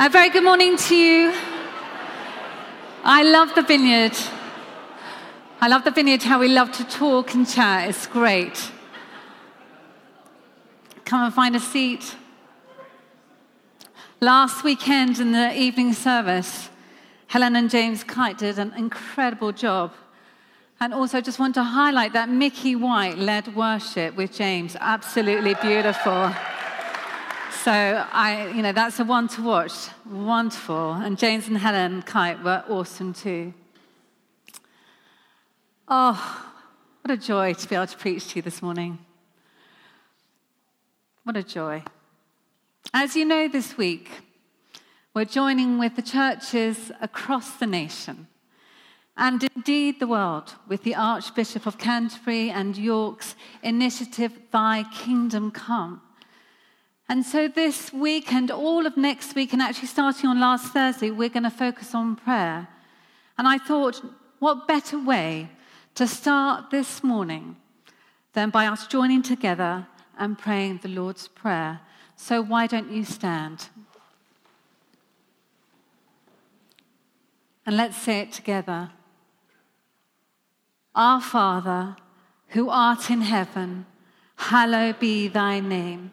A very good morning to you. I love the vineyard. I love the vineyard, how we love to talk and chat. It's great. Come and find a seat. Last weekend in the evening service, Helen and James Kite did an incredible job. And also, just want to highlight that Mickey White led worship with James. Absolutely beautiful. So I, you know, that's a one to watch. Wonderful. And James and Helen Kite were awesome too. Oh, what a joy to be able to preach to you this morning. What a joy. As you know, this week, we're joining with the churches across the nation and indeed the world with the Archbishop of Canterbury and York's initiative, Thy Kingdom Come. And so this week and all of next week, and actually starting on last Thursday, we're going to focus on prayer. And I thought, what better way to start this morning than by us joining together and praying the Lord's Prayer? So why don't you stand? And let's say it together. Our Father, who art in heaven, hallowed be thy name.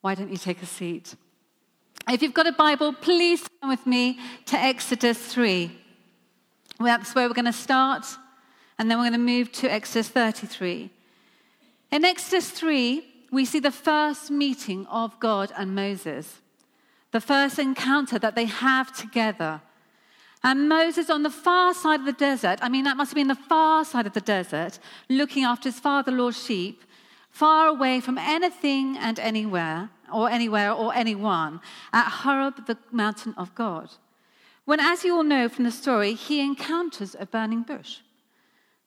Why don't you take a seat? If you've got a Bible, please come with me to Exodus 3. That's where we're going to start, and then we're going to move to Exodus 33. In Exodus 3, we see the first meeting of God and Moses, the first encounter that they have together. And Moses on the far side of the desert, I mean, that must have been the far side of the desert, looking after his father in law's sheep, far away from anything and anywhere, or anywhere or anyone, at Horeb, the mountain of God. When, as you all know from the story, he encounters a burning bush.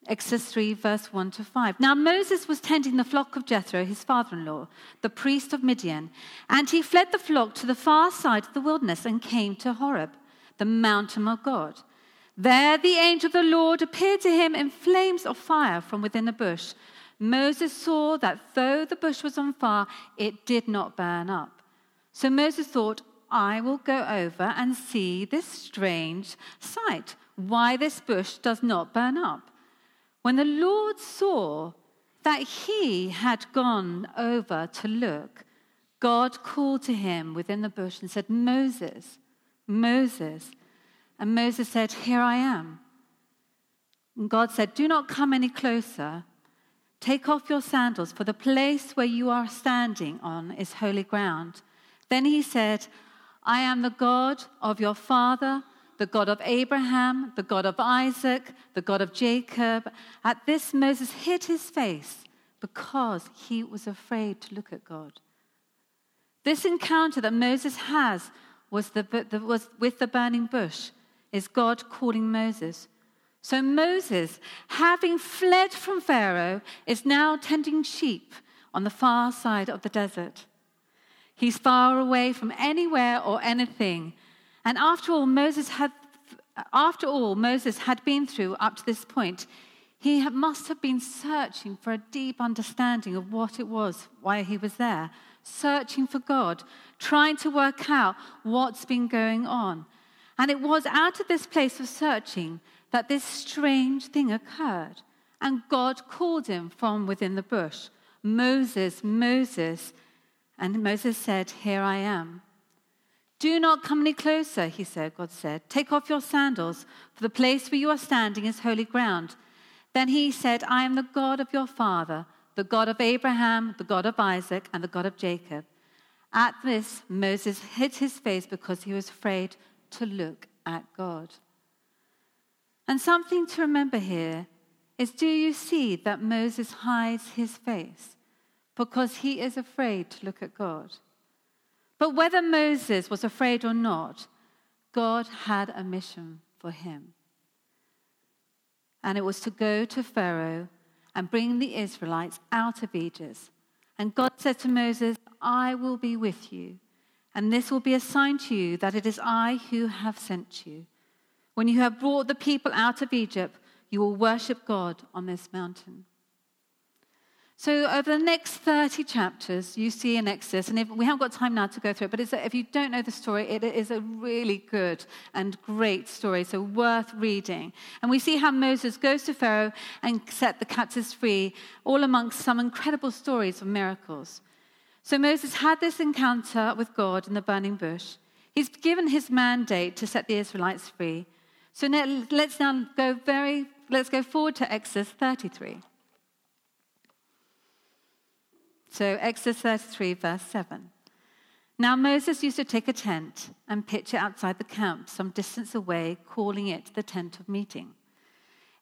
Exodus 3, verse 1 to 5. Now, Moses was tending the flock of Jethro, his father in law, the priest of Midian, and he fled the flock to the far side of the wilderness and came to Horeb, the mountain of God. There, the angel of the Lord appeared to him in flames of fire from within a bush. Moses saw that though the bush was on fire, it did not burn up. So Moses thought, I will go over and see this strange sight, why this bush does not burn up. When the Lord saw that he had gone over to look, God called to him within the bush and said, Moses, Moses. And Moses said, Here I am. And God said, Do not come any closer. Take off your sandals, for the place where you are standing on is holy ground. Then he said, I am the God of your father, the God of Abraham, the God of Isaac, the God of Jacob. At this, Moses hid his face because he was afraid to look at God. This encounter that Moses has was, the, was with the burning bush is God calling Moses so Moses, having fled from Pharaoh, is now tending sheep on the far side of the desert. He's far away from anywhere or anything. And after all, Moses had, after all Moses had been through up to this point, he must have been searching for a deep understanding of what it was, why he was there, searching for God, trying to work out what's been going on. And it was out of this place of searching that this strange thing occurred. And God called him from within the bush Moses, Moses. And Moses said, Here I am. Do not come any closer, he said, God said. Take off your sandals, for the place where you are standing is holy ground. Then he said, I am the God of your father, the God of Abraham, the God of Isaac, and the God of Jacob. At this, Moses hid his face because he was afraid to look at God. And something to remember here is do you see that Moses hides his face because he is afraid to look at God? But whether Moses was afraid or not, God had a mission for him. And it was to go to Pharaoh and bring the Israelites out of Egypt. And God said to Moses, I will be with you, and this will be a sign to you that it is I who have sent you. When you have brought the people out of Egypt, you will worship God on this mountain. So, over the next 30 chapters, you see in Exodus, and if, we haven't got time now to go through it, but if you don't know the story, it is a really good and great story, so worth reading. And we see how Moses goes to Pharaoh and set the captives free, all amongst some incredible stories of miracles. So, Moses had this encounter with God in the burning bush. He's given his mandate to set the Israelites free. So, now, let's now go very, let's go forward to Exodus 33. So, Exodus 33, verse 7. Now, Moses used to take a tent and pitch it outside the camp, some distance away, calling it the tent of meeting.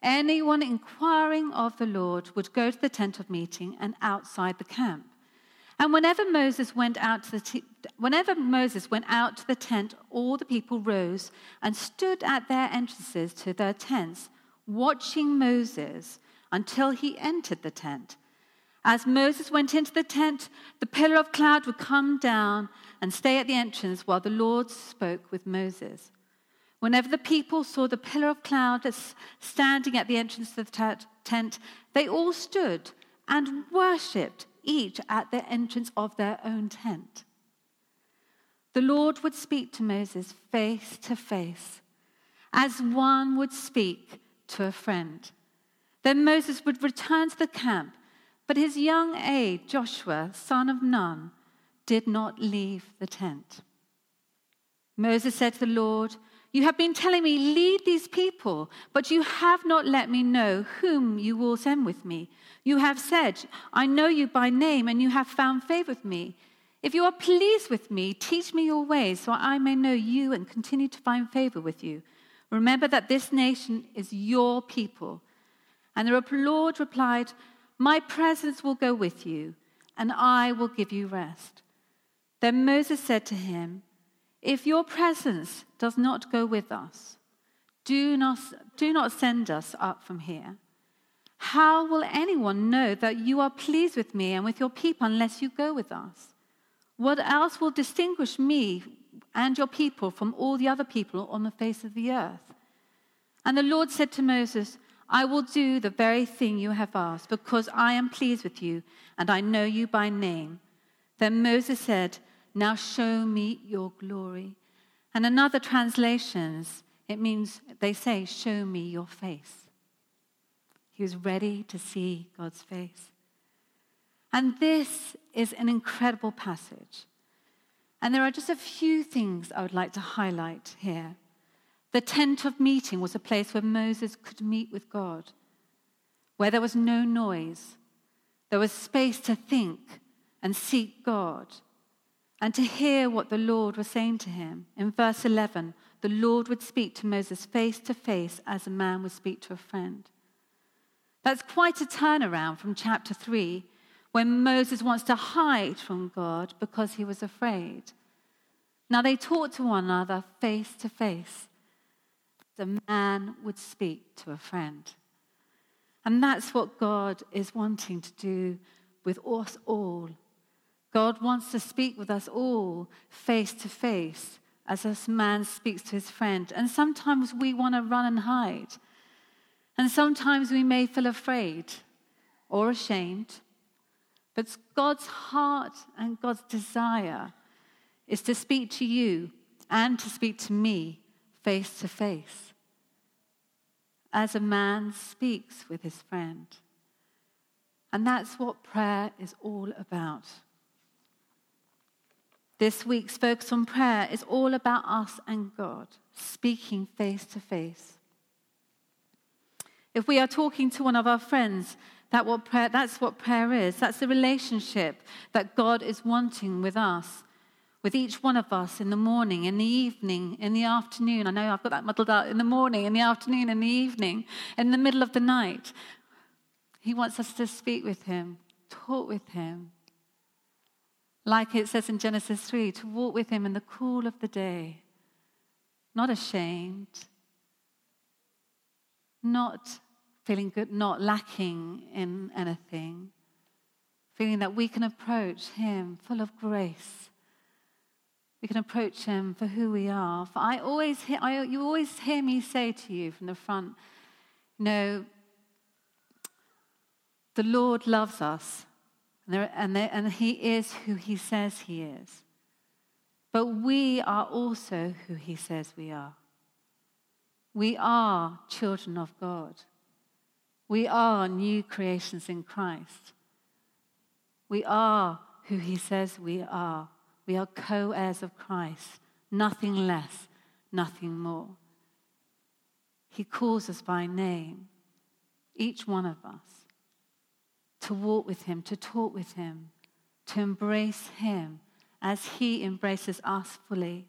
Anyone inquiring of the Lord would go to the tent of meeting and outside the camp. And whenever Moses went out to the t- whenever Moses went out to the tent, all the people rose and stood at their entrances to their tents, watching Moses until he entered the tent. As Moses went into the tent, the pillar of cloud would come down and stay at the entrance while the Lord spoke with Moses. Whenever the people saw the pillar of cloud standing at the entrance of the tent, they all stood and worshipped, each at the entrance of their own tent. The Lord would speak to Moses face to face, as one would speak to a friend. Then Moses would return to the camp but his young aide, Joshua, son of Nun, did not leave the tent. Moses said to the Lord, You have been telling me, lead these people, but you have not let me know whom you will send with me. You have said, I know you by name, and you have found favor with me. If you are pleased with me, teach me your ways, so I may know you and continue to find favor with you. Remember that this nation is your people. And the Lord replied, my presence will go with you, and I will give you rest. Then Moses said to him, If your presence does not go with us, do not, do not send us up from here. How will anyone know that you are pleased with me and with your people unless you go with us? What else will distinguish me and your people from all the other people on the face of the earth? And the Lord said to Moses, I will do the very thing you have asked, because I am pleased with you, and I know you by name. Then Moses said, Now show me your glory. And in other translations, it means, they say, Show me your face. He was ready to see God's face. And this is an incredible passage. And there are just a few things I would like to highlight here. The tent of meeting was a place where Moses could meet with God, where there was no noise. There was space to think and seek God and to hear what the Lord was saying to him. In verse 11, the Lord would speak to Moses face to face as a man would speak to a friend. That's quite a turnaround from chapter 3, when Moses wants to hide from God because he was afraid. Now they talk to one another face to face the man would speak to a friend. And that's what God is wanting to do with us all. God wants to speak with us all face to face as this man speaks to his friend. And sometimes we want to run and hide. And sometimes we may feel afraid or ashamed. But God's heart and God's desire is to speak to you and to speak to me face to face as a man speaks with his friend. And that's what prayer is all about. This week's focus on prayer is all about us and God speaking face to face. If we are talking to one of our friends, that what prayer, that's what prayer is. That's the relationship that God is wanting with us with each one of us in the morning, in the evening, in the afternoon. I know I've got that muddled out in the morning, in the afternoon, in the evening, in the middle of the night. He wants us to speak with Him, talk with Him. Like it says in Genesis 3, to walk with Him in the cool of the day. not ashamed, not feeling good, not lacking in anything, feeling that we can approach Him full of grace. We can approach Him for who we are. For I always hear, I, you always hear me say to you from the front, you know, the Lord loves us, and, there, and, there, and He is who He says He is. But we are also who He says we are. We are children of God. We are new creations in Christ. We are who He says we are. We are co heirs of Christ, nothing less, nothing more. He calls us by name, each one of us, to walk with Him, to talk with Him, to embrace Him as He embraces us fully.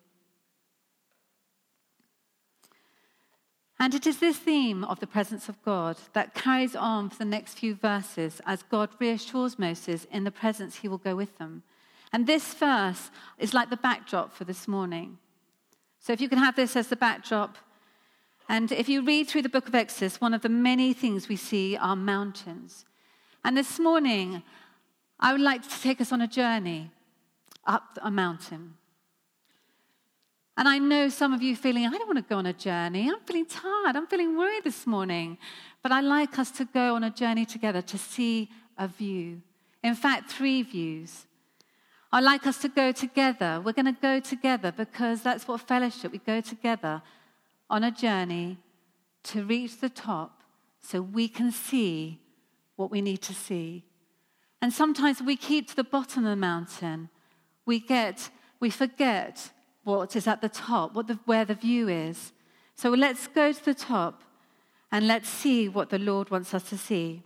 And it is this theme of the presence of God that carries on for the next few verses as God reassures Moses in the presence he will go with them. And this verse is like the backdrop for this morning. So if you can have this as the backdrop, and if you read through the book of Exodus, one of the many things we see are mountains. And this morning, I would like to take us on a journey up a mountain. And I know some of you feeling, I don't want to go on a journey. I'm feeling tired. I'm feeling worried this morning. But I like us to go on a journey together to see a view. In fact, three views. I like us to go together. We're going to go together because that's what fellowship, we go together on a journey to reach the top so we can see what we need to see. And sometimes we keep to the bottom of the mountain. We get, we forget what is at the top, what the, where the view is. So let's go to the top and let's see what the Lord wants us to see.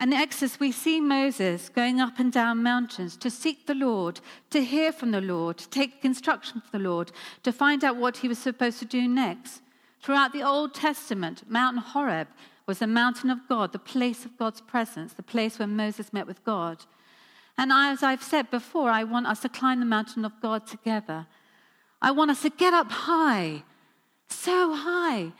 In Exodus, we see Moses going up and down mountains to seek the Lord, to hear from the Lord, to take instruction from the Lord, to find out what he was supposed to do next. Throughout the Old Testament, Mount Horeb was the mountain of God, the place of God's presence, the place where Moses met with God. And as I've said before, I want us to climb the mountain of God together. I want us to get up high, so high.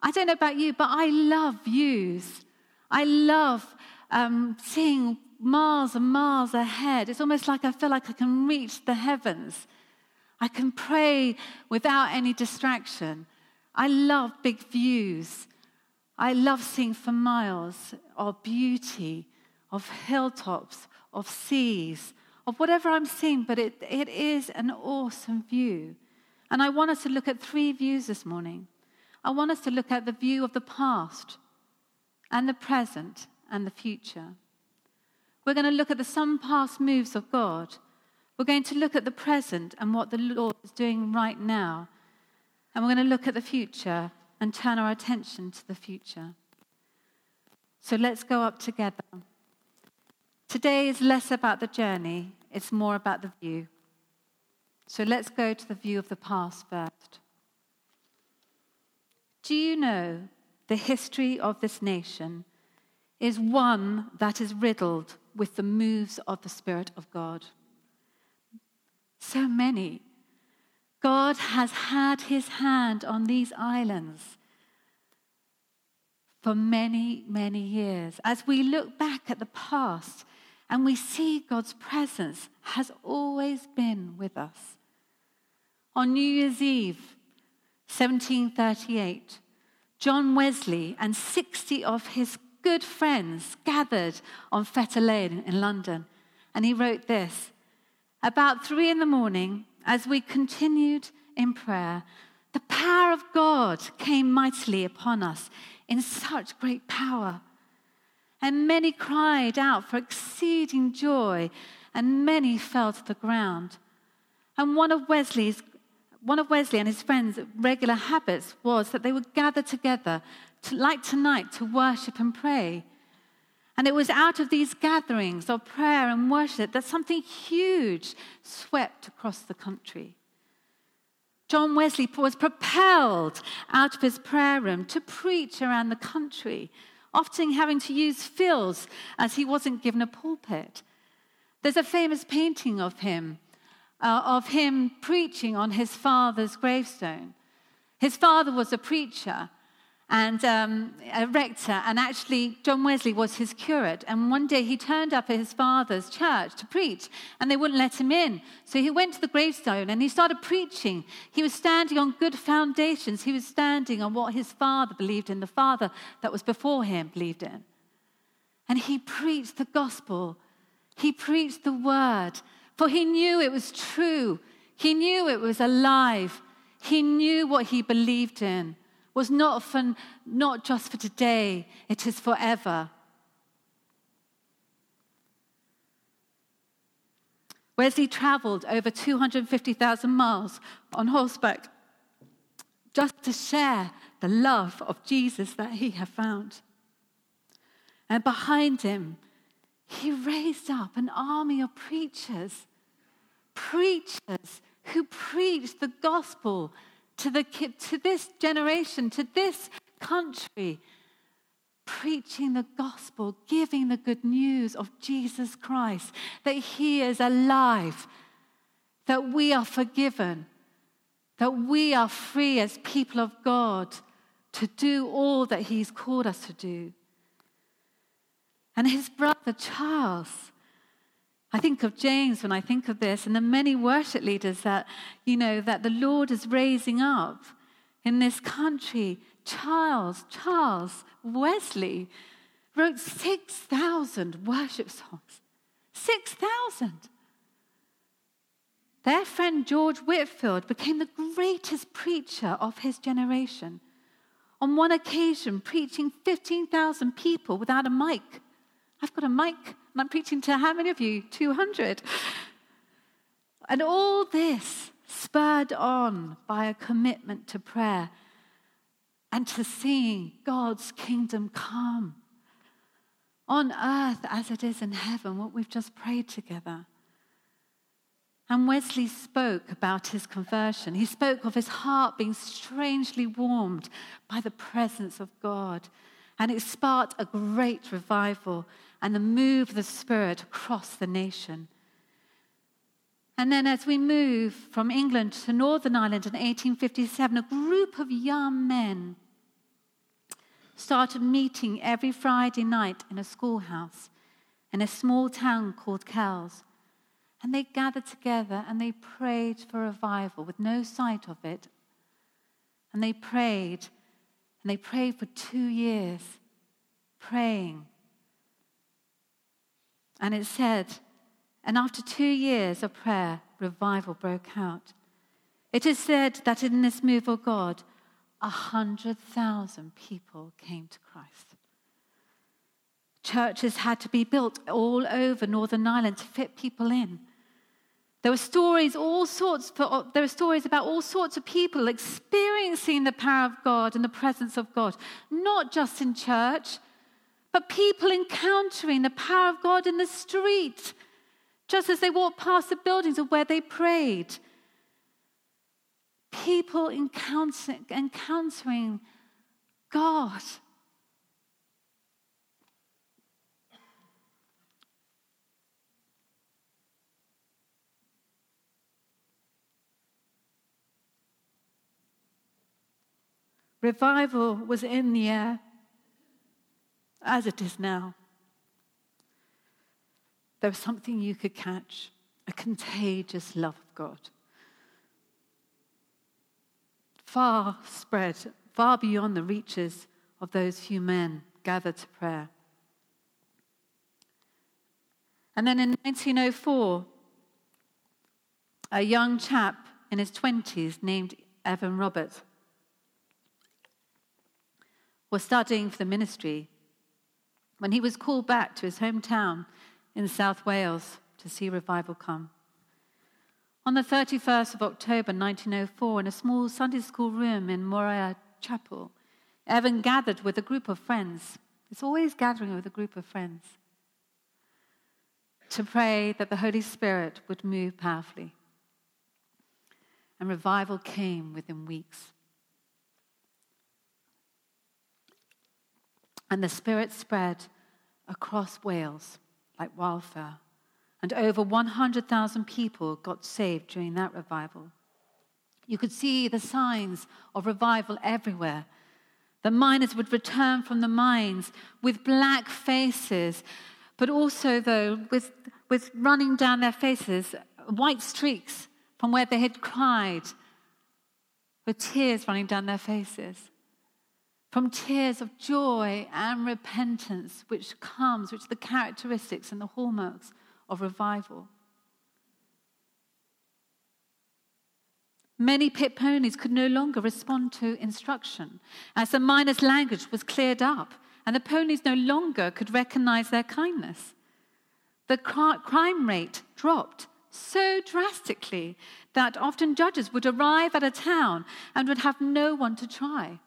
I don't know about you, but I love views. I love um, seeing miles and miles ahead. It's almost like I feel like I can reach the heavens. I can pray without any distraction. I love big views. I love seeing for miles of beauty, of hilltops, of seas, of whatever I'm seeing, but it, it is an awesome view. And I want us to look at three views this morning. I want us to look at the view of the past and the present and the future. We're going to look at the some past moves of God. We're going to look at the present and what the Lord is doing right now. And we're going to look at the future and turn our attention to the future. So let's go up together. Today is less about the journey, it's more about the view. So let's go to the view of the past first. Do you know the history of this nation is one that is riddled with the moves of the Spirit of God. So many. God has had his hand on these islands for many, many years. As we look back at the past and we see God's presence has always been with us. On New Year's Eve, 1738, John Wesley and 60 of his good friends gathered on Fetter Lane in London. And he wrote this About three in the morning, as we continued in prayer, the power of God came mightily upon us in such great power. And many cried out for exceeding joy, and many fell to the ground. And one of Wesley's one of Wesley and his friends' regular habits was that they would gather together to, like tonight, to worship and pray. And it was out of these gatherings of prayer and worship that something huge swept across the country. John Wesley was propelled out of his prayer room to preach around the country, often having to use fields as he wasn't given a pulpit. There's a famous painting of him uh, of him preaching on his father's gravestone. His father was a preacher and um, a rector, and actually, John Wesley was his curate. And one day he turned up at his father's church to preach, and they wouldn't let him in. So he went to the gravestone and he started preaching. He was standing on good foundations, he was standing on what his father believed in, the father that was before him believed in. And he preached the gospel, he preached the word, for he knew it was true, he knew it was alive, he knew what he believed in was not, for, not just for today, it is forever. Wesley traveled over 250,000 miles on horseback just to share the love of Jesus that he had found. And behind him, he raised up an army of preachers, preachers who preached the gospel to, the, to this generation, to this country, preaching the gospel, giving the good news of Jesus Christ, that He is alive, that we are forgiven, that we are free as people of God to do all that He's called us to do. And his brother Charles, I think of James when I think of this, and the many worship leaders that, you know, that the Lord is raising up in this country. Charles, Charles Wesley wrote 6,000 worship songs. 6,000. Their friend George Whitefield became the greatest preacher of his generation. On one occasion, preaching 15,000 people without a mic. I've got a mic and I'm preaching to how many of you? 200. And all this spurred on by a commitment to prayer and to seeing God's kingdom come on earth as it is in heaven, what we've just prayed together. And Wesley spoke about his conversion. He spoke of his heart being strangely warmed by the presence of God. And it sparked a great revival and the move of the Spirit across the nation. And then, as we move from England to Northern Ireland in 1857, a group of young men started meeting every Friday night in a schoolhouse in a small town called Kells. And they gathered together and they prayed for revival with no sight of it. And they prayed, and they prayed for two years, praying and it said, and after two years of prayer, revival broke out. It is said that in this move of God, a hundred thousand people came to Christ. Churches had to be built all over Northern Ireland to fit people in. There were stories, all sorts. For, there were stories about all sorts of people experiencing the power of God and the presence of God, not just in church, but people encountering the power of God in the street, just as they walked past the buildings of where they prayed. People encountering, encountering God. Revival was in the air as it is now. There was something you could catch a contagious love of God. Far spread, far beyond the reaches of those few men gathered to prayer. And then in 1904, a young chap in his 20s named Evan Roberts was studying for the ministry when he was called back to his hometown in South Wales to see revival come. On the 31st of October 1904, in a small Sunday school room in Moriah Chapel, Evan gathered with a group of friends. It's always gathering with a group of friends to pray that the Holy Spirit would move powerfully. And revival came within weeks. And the Spirit spread across Wales like wildfire And over 100,000 people got saved during that revival. You could see the signs of revival everywhere. The miners would return from the mines with black faces, but also, though, with, with running down their faces white streaks from where they had cried, with tears running down their faces. From tears of joy and repentance, which comes, which are the characteristics and the hallmarks of revival. Many pit ponies could no longer respond to instruction as the miners' language was cleared up and the ponies no longer could recognize their kindness. The crime rate dropped so drastically that often judges would arrive at a town and would have no one to try.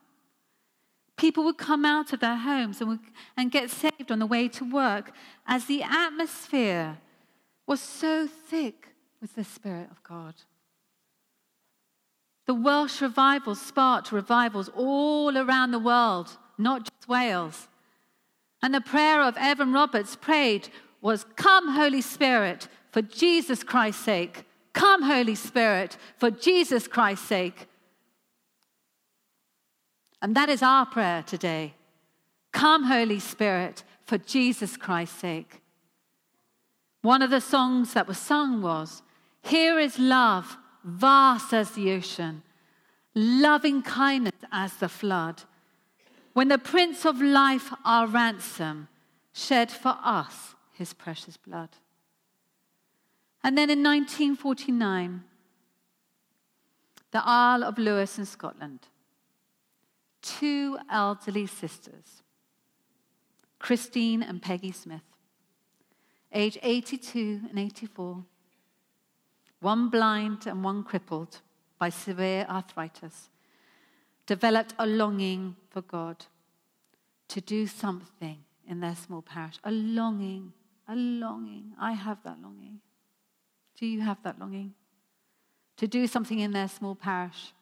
People would come out of their homes and, would, and get saved on the way to work as the atmosphere was so thick with the Spirit of God. The Welsh revival sparked revivals all around the world, not just Wales. And the prayer of Evan Roberts prayed was, Come, Holy Spirit, for Jesus Christ's sake. Come, Holy Spirit, for Jesus Christ's sake. And that is our prayer today. Come, Holy Spirit, for Jesus Christ's sake. One of the songs that was sung was, Here is love vast as the ocean, loving kindness as the flood. When the Prince of Life, our ransom, shed for us his precious blood. And then in 1949, the Isle of Lewis in Scotland, two elderly sisters, Christine and Peggy Smith, age 82 and 84, one blind and one crippled by severe arthritis, developed a longing for God to do something in their small parish. A longing, a longing. I have that longing. Do you have that longing? To do something in their small parish.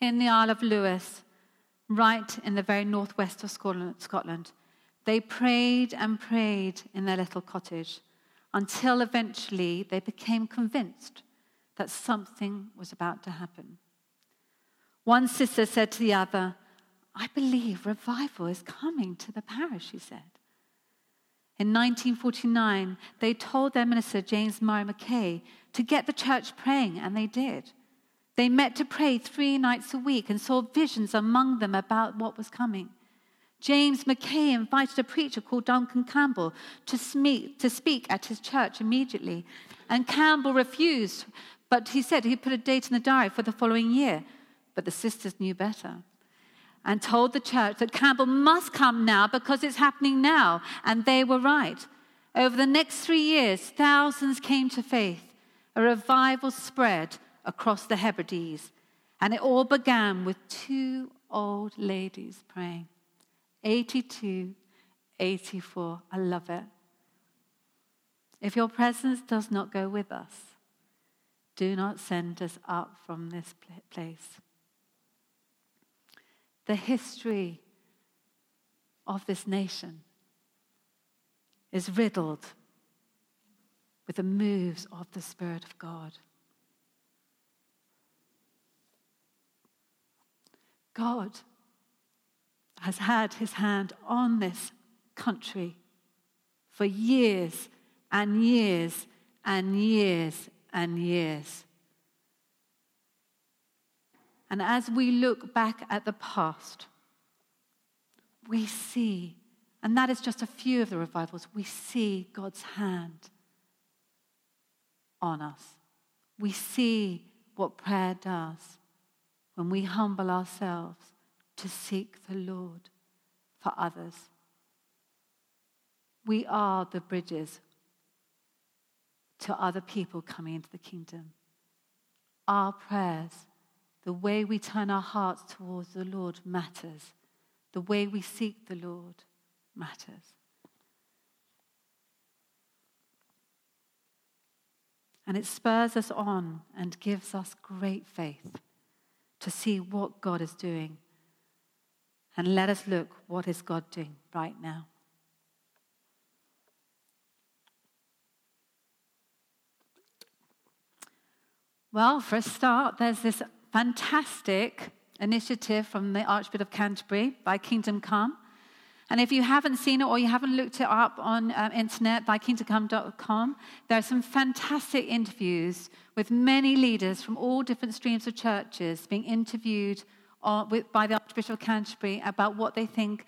In the Isle of Lewis, right in the very northwest of Scotland, they prayed and prayed in their little cottage until eventually they became convinced that something was about to happen. One sister said to the other, I believe revival is coming to the parish, she said. In 1949, they told their minister, James Murray Mackay, to get the church praying, and they did. They met to pray three nights a week and saw visions among them about what was coming. James McKay invited a preacher called Duncan Campbell to speak, to speak at his church immediately. And Campbell refused, but he said he'd put a date in the diary for the following year. But the sisters knew better and told the church that Campbell must come now because it's happening now. And they were right. Over the next three years, thousands came to faith. A revival spread across the Hebrides. And it all began with two old ladies praying. 82, 84. I love it. If your presence does not go with us, do not send us up from this place. The history of this nation is riddled with the moves of the Spirit of God. God has had his hand on this country for years and years and years and years. And as we look back at the past, we see, and that is just a few of the revivals, we see God's hand on us. We see what prayer does when we humble ourselves to seek the Lord for others. We are the bridges to other people coming into the kingdom. Our prayers, the way we turn our hearts towards the Lord matters. The way we seek the Lord matters. And it spurs us on and gives us great faith to see what God is doing. And let us look what is God doing right now. Well, for a start, there's this fantastic initiative from the Archbishop of Canterbury Thy Kingdom Come and if you haven't seen it or you haven't looked it up on uh, internet, thy-kingdom-come.com, there are some fantastic interviews with many leaders from all different streams of churches being interviewed with, by the Archbishop of Canterbury about what they think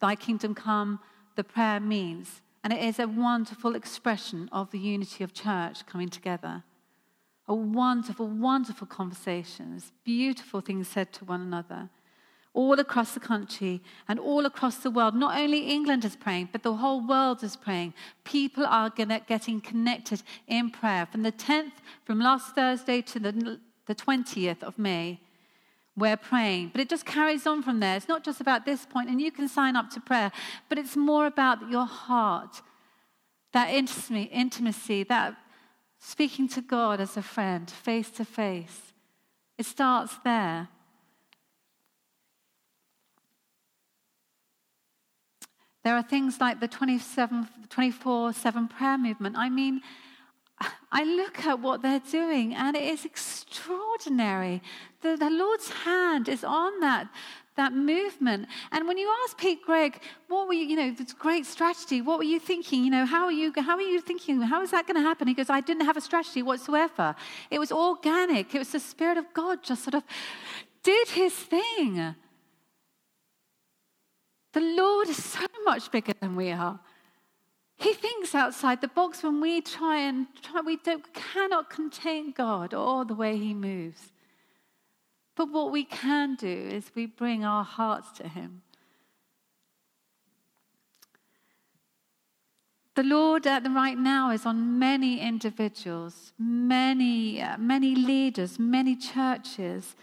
thy kingdom come, the prayer means. And it is a wonderful expression of the unity of church coming together. A wonderful, wonderful conversations, beautiful things said to one another all across the country and all across the world. Not only England is praying, but the whole world is praying. People are getting connected in prayer. From the 10th, from last Thursday to the, the 20th of May, we're praying. But it just carries on from there. It's not just about this point, and you can sign up to prayer, but it's more about your heart, that intimacy, that speaking to God as a friend, face to face. It starts there. There are things like the 24 7 prayer movement. I mean, I look at what they're doing and it is extraordinary. The, the Lord's hand is on that, that movement. And when you ask Pete Greig, what were you, you know, this great strategy, what were you thinking? You know, how are you, how are you thinking? How is that going to happen? He goes, I didn't have a strategy whatsoever. It was organic. It was the Spirit of God just sort of did his thing. The Lord is so much bigger than we are. He thinks outside the box when we try and try, we cannot contain God or the way He moves. But what we can do is we bring our hearts to Him. The Lord at the right now is on many individuals, many, uh, many leaders, many churches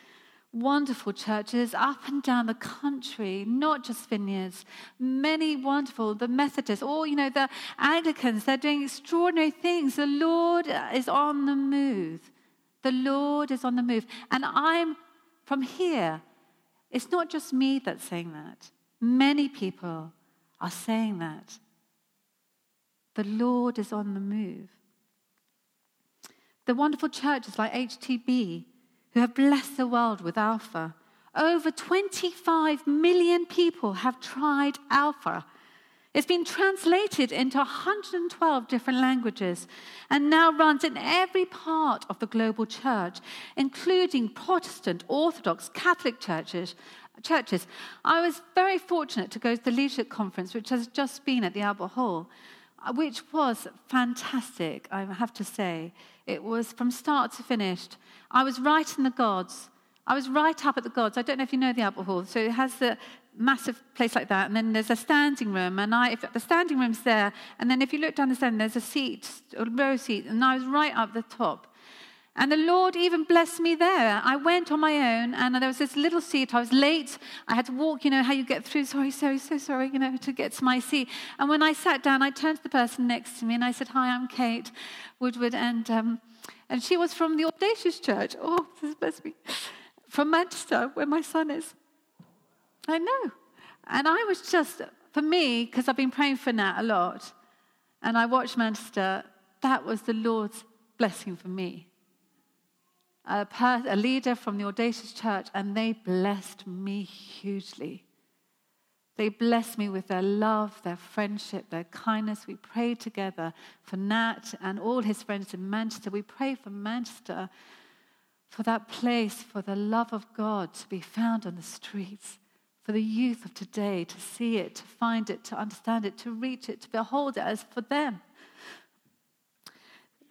wonderful churches up and down the country, not just vineyards, many wonderful, the Methodists, all, you know, the Anglicans, they're doing extraordinary things. The Lord is on the move. The Lord is on the move. And I'm from here, it's not just me that's saying that. Many people are saying that. The Lord is on the move. The wonderful churches like HTB, have blessed the world with Alpha. Over 25 million people have tried Alpha. It's been translated into 112 different languages and now runs in every part of the global church, including Protestant, Orthodox, Catholic churches. Churches. I was very fortunate to go to the leadership conference, which has just been at the Albert Hall, uh, which was fantastic, I have to say. It was from start to finish. I was right in the gods. I was right up at the gods. I don't know if you know the Albert Hall. So it has the massive place like that, and then there's a standing room, and I, if, the standing room's there, and then if you look down the stand, there's a seat, a row seat, and I was right up the top. And the Lord even blessed me there. I went on my own, and there was this little seat. I was late. I had to walk, you know, how you get through. Sorry, sorry, so sorry, you know, to get to my seat. And when I sat down, I turned to the person next to me and I said, Hi, I'm Kate Woodward. And, um, and she was from the Audacious Church. Oh, this bless me. From Manchester, where my son is. I know. And I was just, for me, because I've been praying for Nat a lot, and I watched Manchester, that was the Lord's blessing for me a, per- a leader from the Audacious Church, and they blessed me hugely. They blessed me with their love, their friendship, their kindness. We prayed together for Nat and all his friends in Manchester. We prayed for Manchester, for that place, for the love of God to be found on the streets, for the youth of today to see it, to find it, to understand it, to reach it, to behold it as for them.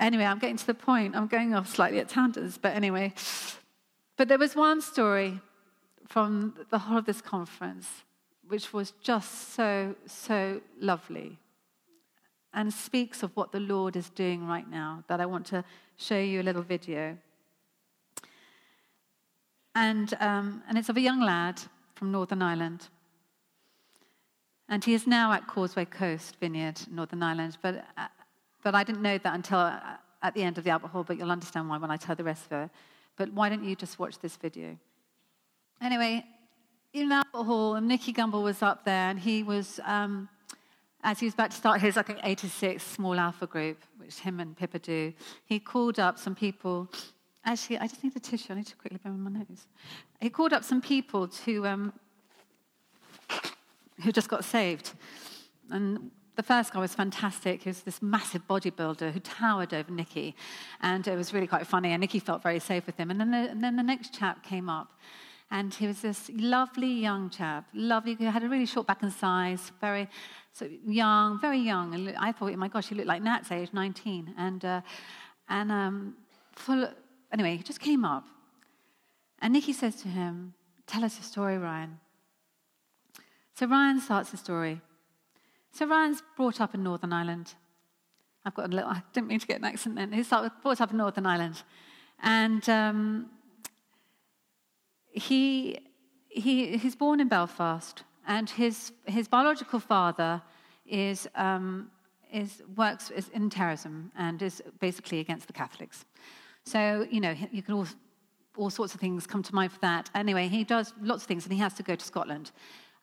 Anyway, I'm getting to the point. I'm going off slightly at tangents, but anyway. But there was one story from the whole of this conference which was just so, so lovely and speaks of what the Lord is doing right now that I want to show you a little video. And, um, and it's of a young lad from Northern Ireland. And he is now at Causeway Coast Vineyard, Northern Ireland. But uh, but I didn't know that until uh, at the end of the Albert Hall, but you'll understand why when I tell the rest of it. But why don't you just watch this video? Anyway, in Albert Hall, and Nicky Gumbel was up there, and he was, um, as he was about to start his, I think, 86 small alpha group, which him and Pippa do, he called up some people actually, I just need a tissue. I need to quickly blow my nose. He called up some people to, um, who just got saved. And the first guy was fantastic. He was this massive bodybuilder who towered over Nicky. And it was really quite funny. And Nicky felt very safe with him. And then the, and then the next chap came up. And he was this lovely young chap, lovely, he had a really short back and size, very so young, very young. And I thought, oh my gosh, he looked like Nat's age, 19. And, uh, and um, full, anyway, he just came up. And Nicky says to him, Tell us your story, Ryan. So Ryan starts the story. So Ryan's brought up in Northern Ireland. I've got a little, I didn't mean to get an accent then. He's brought up in Northern Ireland. And um, he, he, he's born in Belfast, and his, his biological father is, um, is, works is in terrorism and is basically against the Catholics. So, you know, you can all, all sorts of things come to mind for that. Anyway, he does lots of things and he has to go to Scotland.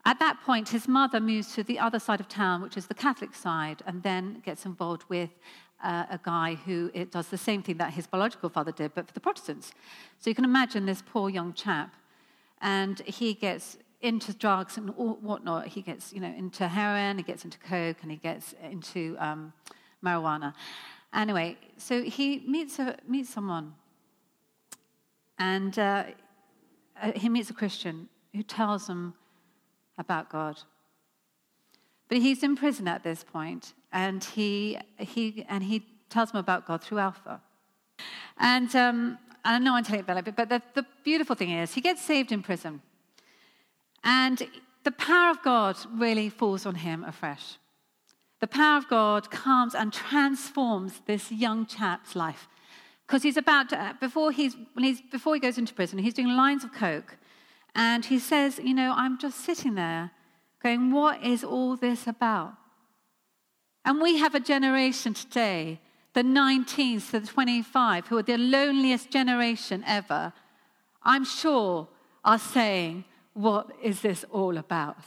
At that point, his mother moves to the other side of town, which is the Catholic side, and then gets involved with uh, a guy who does the same thing that his biological father did, but for the Protestants. So you can imagine this poor young chap, and he gets into drugs and whatnot. He gets, you know, into heroin, he gets into coke, and he gets into um, marijuana. Anyway, so he meets, a, meets someone, and uh, uh, he meets a Christian who tells him about God. But he's in prison at this point, and he, he, and he tells him about God through Alpha. And um, I know I'm telling you about it, but the, the beautiful thing is, he gets saved in prison. And the power of God really falls on him afresh. The power of God comes and transforms this young chap's life. Because he's about to, before, he's, when he's, before he goes into prison, he's doing lines of coke. And he says, You know, I'm just sitting there going, What is all this about? And we have a generation today, the 19s to the 25, who are the loneliest generation ever, I'm sure are saying, What is this all about?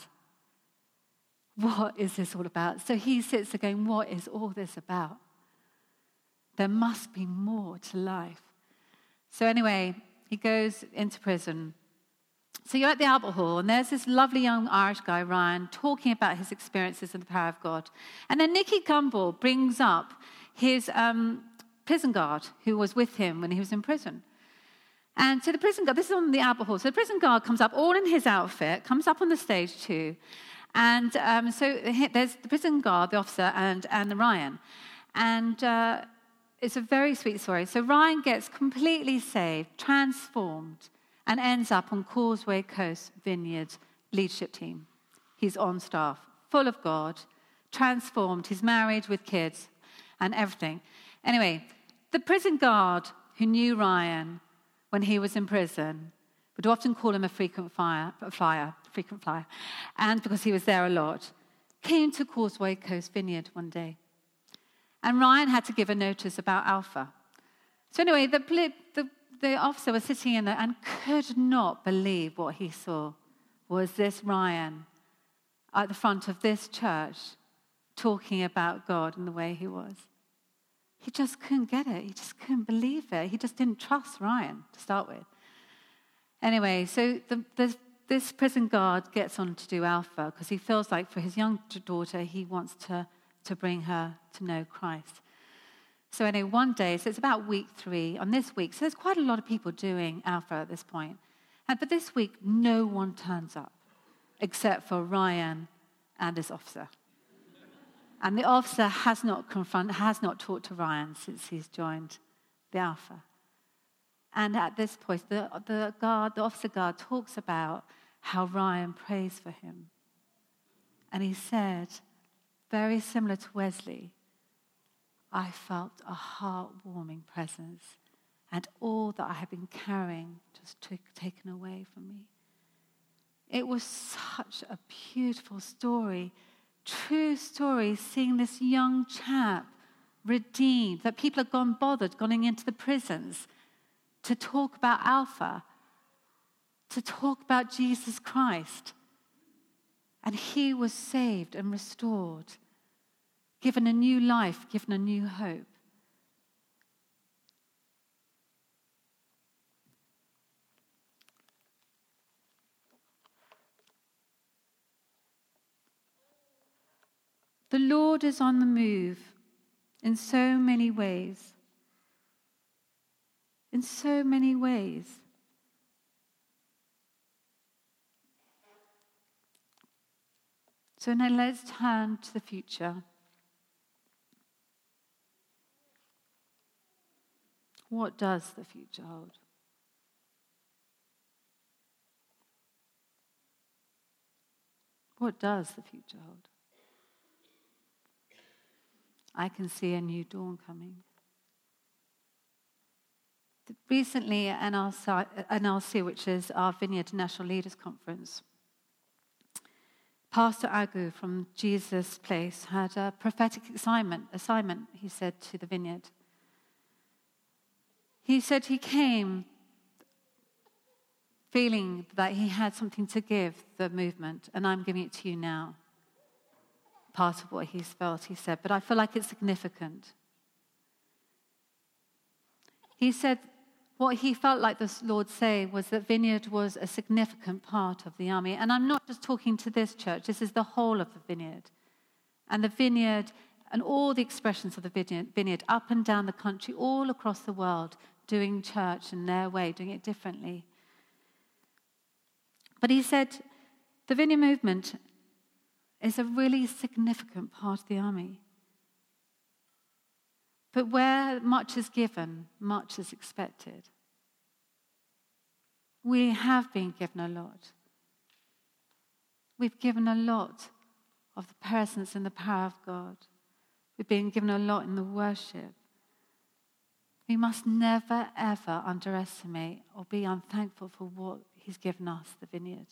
What is this all about? So he sits going, What is all this about? There must be more to life. So, anyway, he goes into prison. So, you're at the Albert Hall, and there's this lovely young Irish guy, Ryan, talking about his experiences in the power of God. And then Nicky Gumbel brings up his um, prison guard who was with him when he was in prison. And so the prison guard, this is on the Albert Hall, so the prison guard comes up all in his outfit, comes up on the stage too, and um, so there's the prison guard, the officer, and, and the Ryan. And uh, it's a very sweet story. So Ryan gets completely saved, transformed, and ends up on Causeway Coast Vineyard leadership team. He's on staff, full of God, transformed. He's married with kids and everything. Anyway, the prison guard who knew Ryan when he was in prison would often call him a frequent flyer, flyer, frequent flyer, and because he was there a lot, came to Causeway Coast Vineyard one day. And Ryan had to give a notice about Alpha. So, anyway, the, the, officer was sitting in there and could not believe what he saw was this Ryan at the front of this church talking about God in the way he was. He just couldn't get it. He just couldn't believe it. He just didn't trust Ryan to start with. Anyway, so the, the, this prison guard gets on to do Alpha because he feels like for his young daughter, he wants to, to bring her to know Christ. So, anyway, one day, so it's about week three, on this week, so there's quite a lot of people doing Alpha at this point. And, but this week, no one turns up except for Ryan and his officer. And the officer has not confront, has not talked to Ryan since he's joined the Alpha. And at this point, the, the guard, the officer guard, talks about how Ryan prays for him. And he said, very similar to Wesley, I felt a heartwarming presence, and all that I had been carrying just took, taken away from me. It was such a beautiful story, true story, seeing this young chap redeemed, that people had gone bothered, going into the prisons to talk about Alpha, to talk about Jesus Christ. And he was saved and restored, given a new life, given a new hope. The Lord is on the move in so many ways. In so many ways. So now let's turn to the future. What does the future hold? What does the future hold? I can see a new dawn coming. Recently at NLC, which is our Vineyard National Leaders Conference, Pastor Agu from Jesus Place had a prophetic assignment, assignment, he said to the vineyard. He said he came feeling that he had something to give the movement, and I'm giving it to you now. Part of what he's felt, he said, but I feel like it's significant. He said what he felt like the Lord say was that Vineyard was a significant part of the army. And I'm not just talking to this church, this is the whole of the Vineyard. And the Vineyard and all the expressions of the vineyard, vineyard up and down the country, all across the world, doing church in their way, doing it differently. But he said the Vineyard movement is a really significant part of the army. But where much is given, much is expected. We have been given a lot. We've given a lot of the presence and the power of God. We've been given a lot in the worship. We must never, ever underestimate or be unthankful for what He's given us, the vineyard.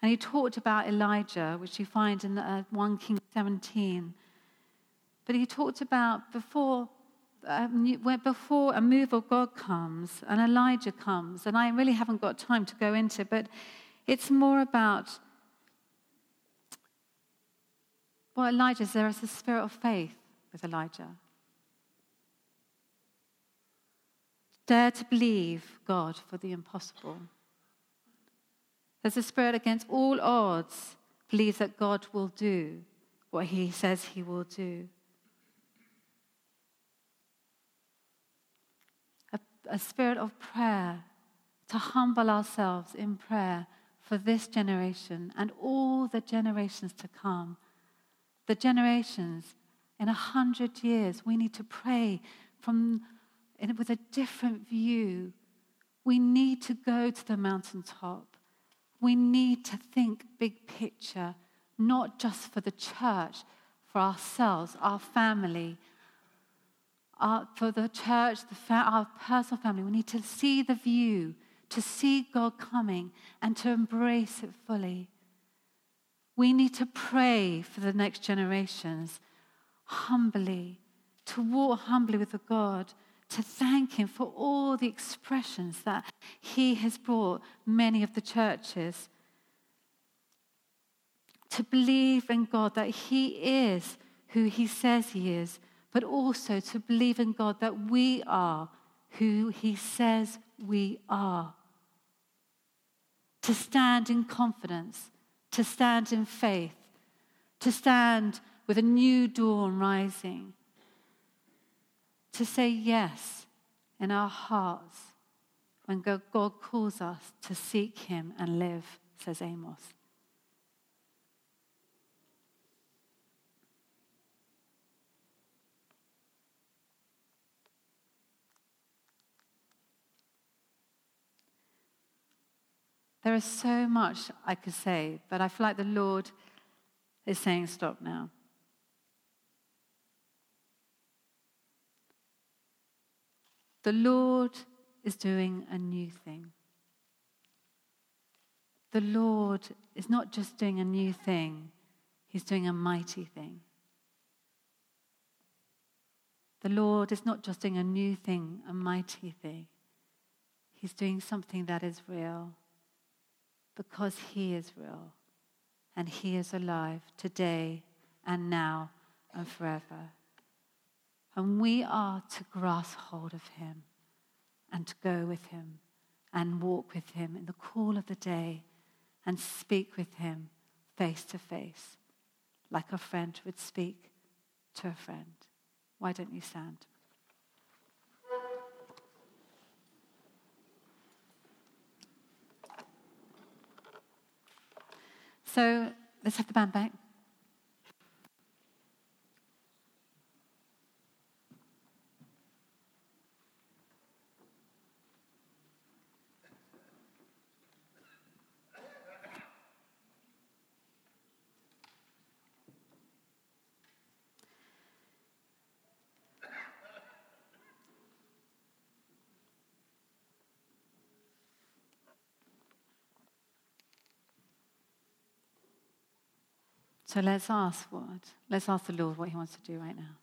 And he talked about Elijah, which you find in uh, 1 King 17. But he talked about before, um, before a move of God comes and Elijah comes, and I really haven't got time to go into but it's more about what Elijah is. There is a spirit of faith with Elijah. Dare to believe God for the impossible. There's a spirit against all odds, believes that God will do what he says he will do. a spirit of prayer, to humble ourselves in prayer for this generation and all the generations to come. The generations in a hundred years, we need to pray from, with a different view. We need to go to the mountaintop. We need to think big picture, not just for the church, for ourselves, our family, our, for the church, the fa- our personal family, we need to see the view, to see God coming, and to embrace it fully. We need to pray for the next generations humbly, to walk humbly with the God, to thank Him for all the expressions that He has brought many of the churches. To believe in God that He is who He says He is but also to believe in God that we are who He says we are. To stand in confidence, to stand in faith, to stand with a new dawn rising, to say yes in our hearts when God calls us to seek Him and live, says Amos. There is so much I could say, but I feel like the Lord is saying, stop now. The Lord is doing a new thing. The Lord is not just doing a new thing, He's doing a mighty thing. The Lord is not just doing a new thing, a mighty thing. He's doing something that is real because He is real and He is alive today and now and forever. And we are to grasp hold of Him and to go with Him and walk with Him in the cool of the day and speak with Him face to face like a friend would speak to a friend. Why don't you stand? So let's have the band back. So let's ask what? Let's ask the Lord what He wants to do right now.